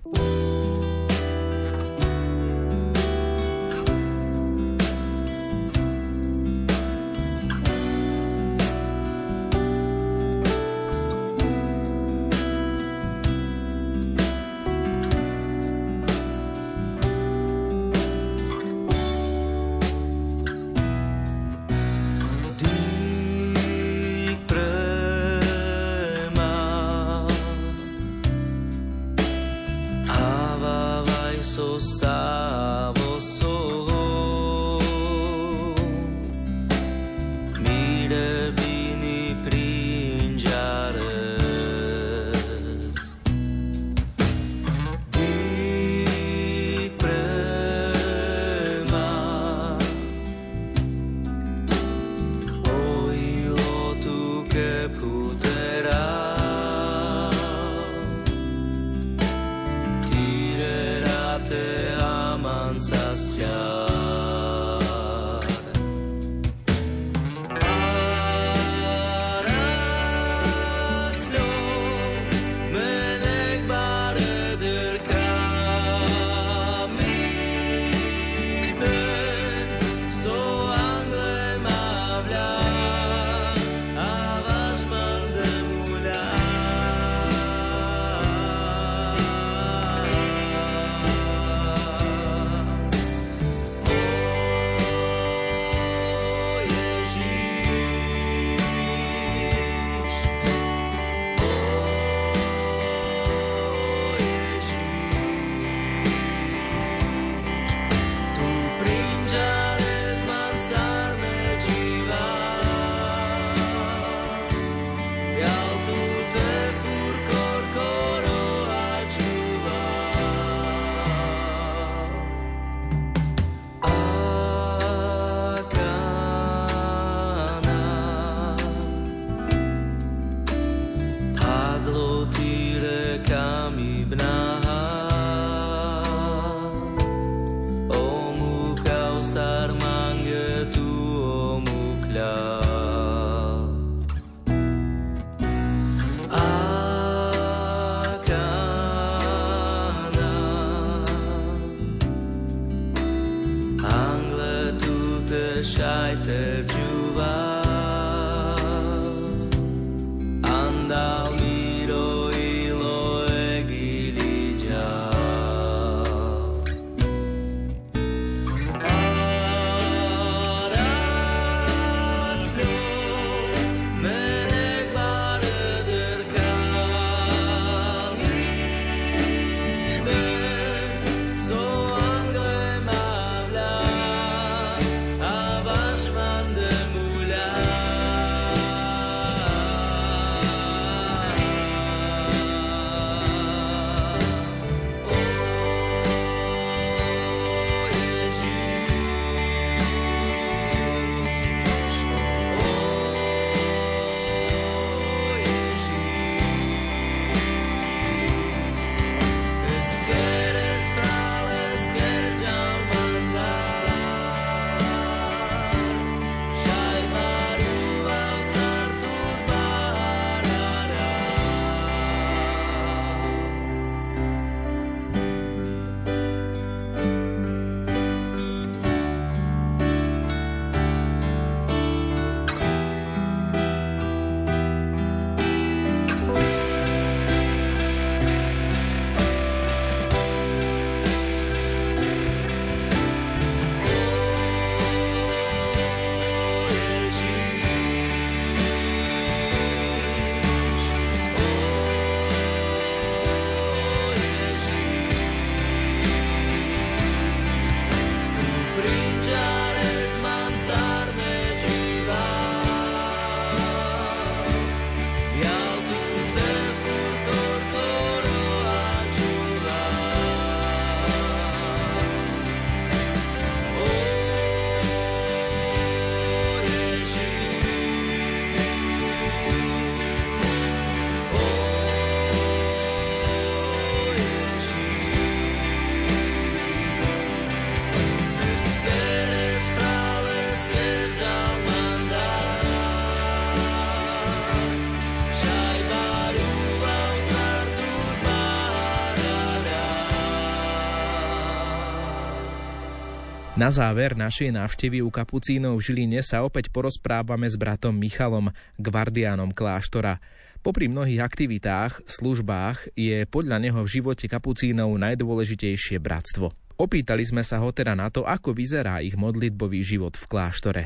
Na záver našej návštevy u kapucínov v Žiline sa opäť porozprávame s bratom Michalom, gvardiánom kláštora. Popri mnohých aktivitách, službách je podľa neho v živote kapucínov najdôležitejšie bratstvo. Opýtali sme sa ho teda na to, ako vyzerá ich modlitbový život v kláštore.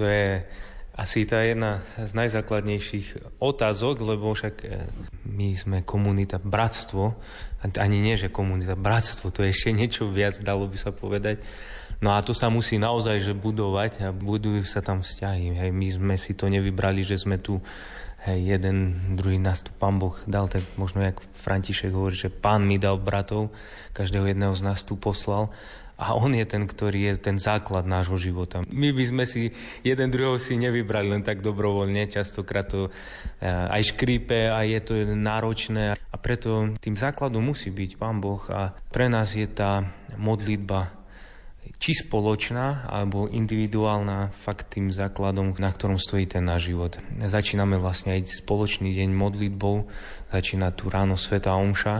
To je asi tá jedna z najzákladnejších otázok, lebo však e, my sme komunita bratstvo, ani nie, že komunita bratstvo, to je ešte niečo viac, dalo by sa povedať. No a to sa musí naozaj že budovať a budujú sa tam vzťahy. Hej, my sme si to nevybrali, že sme tu hej, jeden, druhý nás tu pán Boh dal, tak možno jak František hovorí, že pán mi dal bratov, každého jedného z nás tu poslal a on je ten, ktorý je ten základ nášho života. My by sme si jeden druhého si nevybrali len tak dobrovoľne, častokrát to eh, aj škrípe a je to náročné a preto tým základom musí byť Pán Boh a pre nás je tá modlitba či spoločná alebo individuálna fakt tým základom, na ktorom stojí ten náš život. Začíname vlastne aj spoločný deň modlitbou, začína tu ráno Sveta Omša,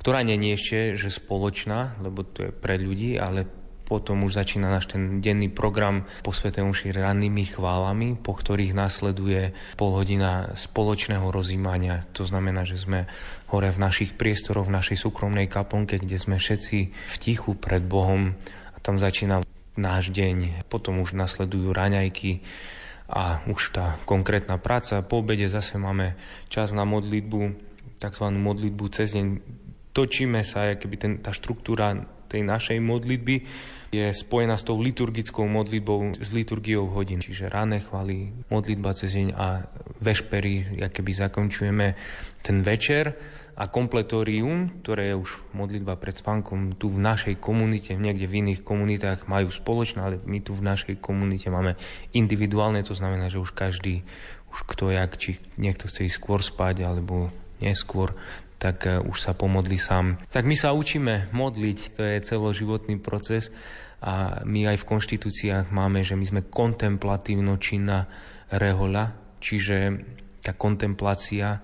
ktorá nie je ešte že spoločná, lebo to je pre ľudí, ale potom už začína náš ten denný program po Svete Omši rannými chválami, po ktorých následuje pol hodina spoločného rozímania. To znamená, že sme hore v našich priestoroch, v našej súkromnej kaponke, kde sme všetci v tichu pred Bohom tam začína náš deň. Potom už nasledujú raňajky a už tá konkrétna práca. Po obede zase máme čas na modlitbu, tzv. modlitbu cez deň. Točíme sa, keby ten, tá štruktúra tej našej modlitby je spojená s tou liturgickou modlitbou, s liturgiou hodín. Čiže ráne chvály, modlitba cez deň a vešpery, keby zakončujeme ten večer a kompletórium, ktoré je už modlitba pred spánkom, tu v našej komunite, niekde v iných komunitách majú spoločné, ale my tu v našej komunite máme individuálne, to znamená, že už každý, už kto jak, či niekto chce ísť skôr spať, alebo neskôr, tak e, už sa pomodli sám. Tak my sa učíme modliť, to je celoživotný proces a my aj v konštitúciách máme, že my sme kontemplatívno činná rehoľa, čiže tá kontemplácia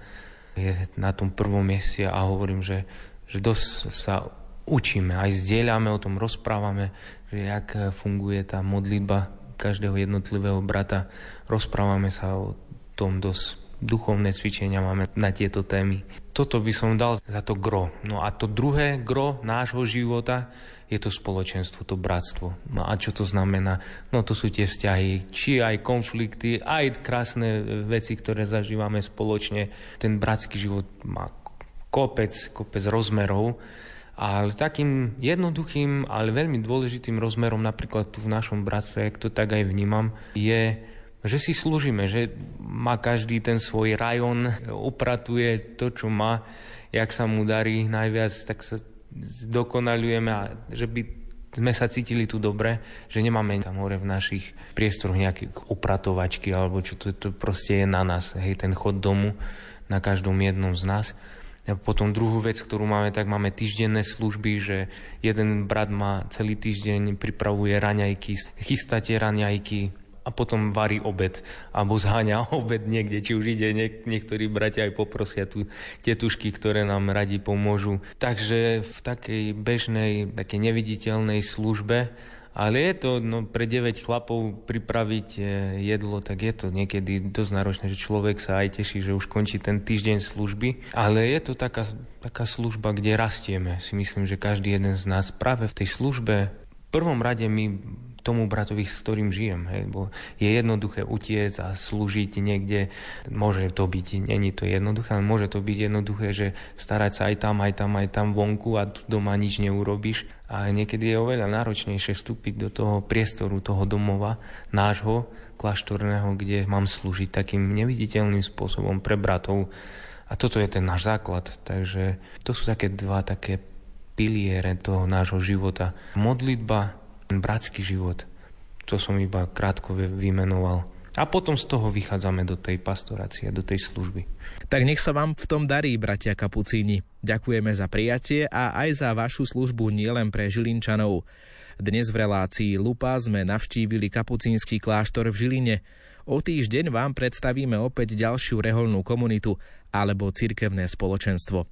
je na tom prvom mieste a hovorím, že, že dosť sa učíme, aj zdieľame o tom, rozprávame, že jak funguje tá modlitba každého jednotlivého brata. Rozprávame sa o tom dosť duchovné cvičenia máme na tieto témy. Toto by som dal za to gro. No a to druhé gro nášho života je to spoločenstvo, to bratstvo. No a čo to znamená? No to sú tie vzťahy, či aj konflikty, aj krásne veci, ktoré zažívame spoločne. Ten bratský život má kopec, kopec rozmerov. Ale takým jednoduchým, ale veľmi dôležitým rozmerom napríklad tu v našom bratstve, ak to tak aj vnímam, je, že si slúžime, že má každý ten svoj rajon, upratuje to, čo má, jak sa mu darí najviac, tak sa zdokonalujeme a že by sme sa cítili tu dobre, že nemáme tam hore v našich priestoroch nejaké upratovačky alebo čo to, to proste je na nás, hej, ten chod domu na každom jednom z nás. A potom druhú vec, ktorú máme, tak máme týždenné služby, že jeden brat má celý týždeň, pripravuje raňajky, chystá tie raňajky, a potom varí obed alebo zháňa *laughs* obed niekde, či už ide niek- niektorí bratia aj poprosia tu tetušky, ktoré nám radi pomôžu. Takže v takej bežnej, takej neviditeľnej službe ale je to no, pre 9 chlapov pripraviť e, jedlo, tak je to niekedy dosť náročné, že človek sa aj teší, že už končí ten týždeň služby. Ale je to taká, taká služba, kde rastieme. Si myslím, že každý jeden z nás práve v tej službe v prvom rade my tomu bratovi, s ktorým žijem. Hej, bo je jednoduché utiec a slúžiť niekde. Môže to byť, není to jednoduché, ale môže to byť jednoduché, že starať sa aj tam, aj tam, aj tam vonku a doma nič neurobiš. A niekedy je oveľa náročnejšie vstúpiť do toho priestoru, toho domova, nášho, kláštorného, kde mám slúžiť takým neviditeľným spôsobom pre bratov. A toto je ten náš základ. Takže to sú také dva také piliere toho nášho života. Modlitba bratský život. To som iba krátko vymenoval. A potom z toho vychádzame do tej pastorácie, do tej služby. Tak nech sa vám v tom darí, bratia Kapucíni. Ďakujeme za prijatie a aj za vašu službu nielen pre Žilinčanov. Dnes v relácii Lupa sme navštívili kapucínsky kláštor v Žiline. O týždeň vám predstavíme opäť ďalšiu reholnú komunitu alebo cirkevné spoločenstvo.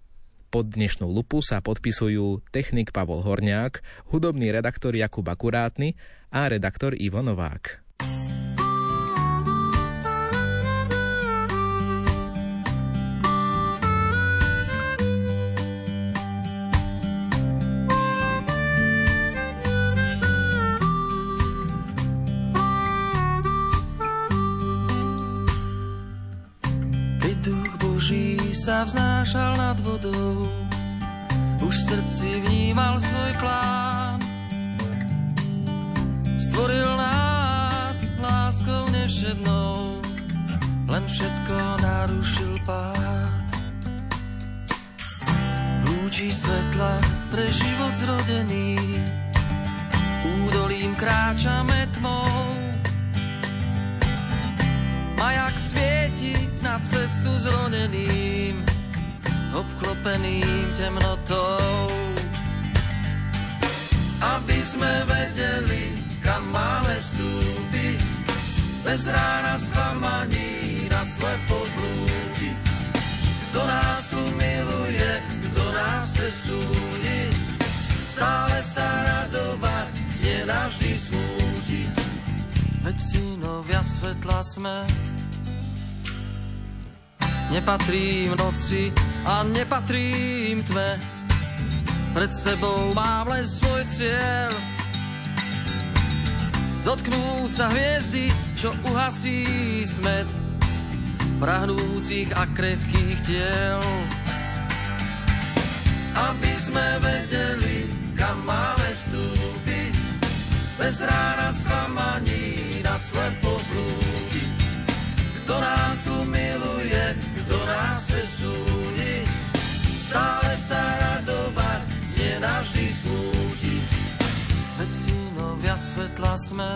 Pod dnešnú lupu sa podpisujú technik Pavol Horniák, hudobný redaktor Jakub Akurátny a redaktor Ivo Novák. Sa vznášal nad vodou, už v srdci vnímal svoj plán. Stvoril nás láskou nevšednou, len všetko narušil pád. Lúči svetla pre život zrodený, údolím kráčame tmou. Cestu zrodeným, obklopeným temnotou. Aby sme vedeli, kam máme stúpiť, bez rána sklamaní na slepo blúdi. Kto nás tu miluje, kto nás chce súdiť, stále sa radovať, nenavždy smútiť. Veď synovia svetla sme, Nepatrím noci a nepatrím tme. Pred sebou mám len svoj cieľ. Dotknúť sa hviezdy, čo uhasí smet prahnúcich a krehkých tiel. Aby sme vedeli, kam máme vstúpiť, bez rána sklamaní na slepo blúdiť. Kto nás tu miluje, nás chce súdiť, stále sa radovať, nenavždy smútiť. Veď synovia svetla sme,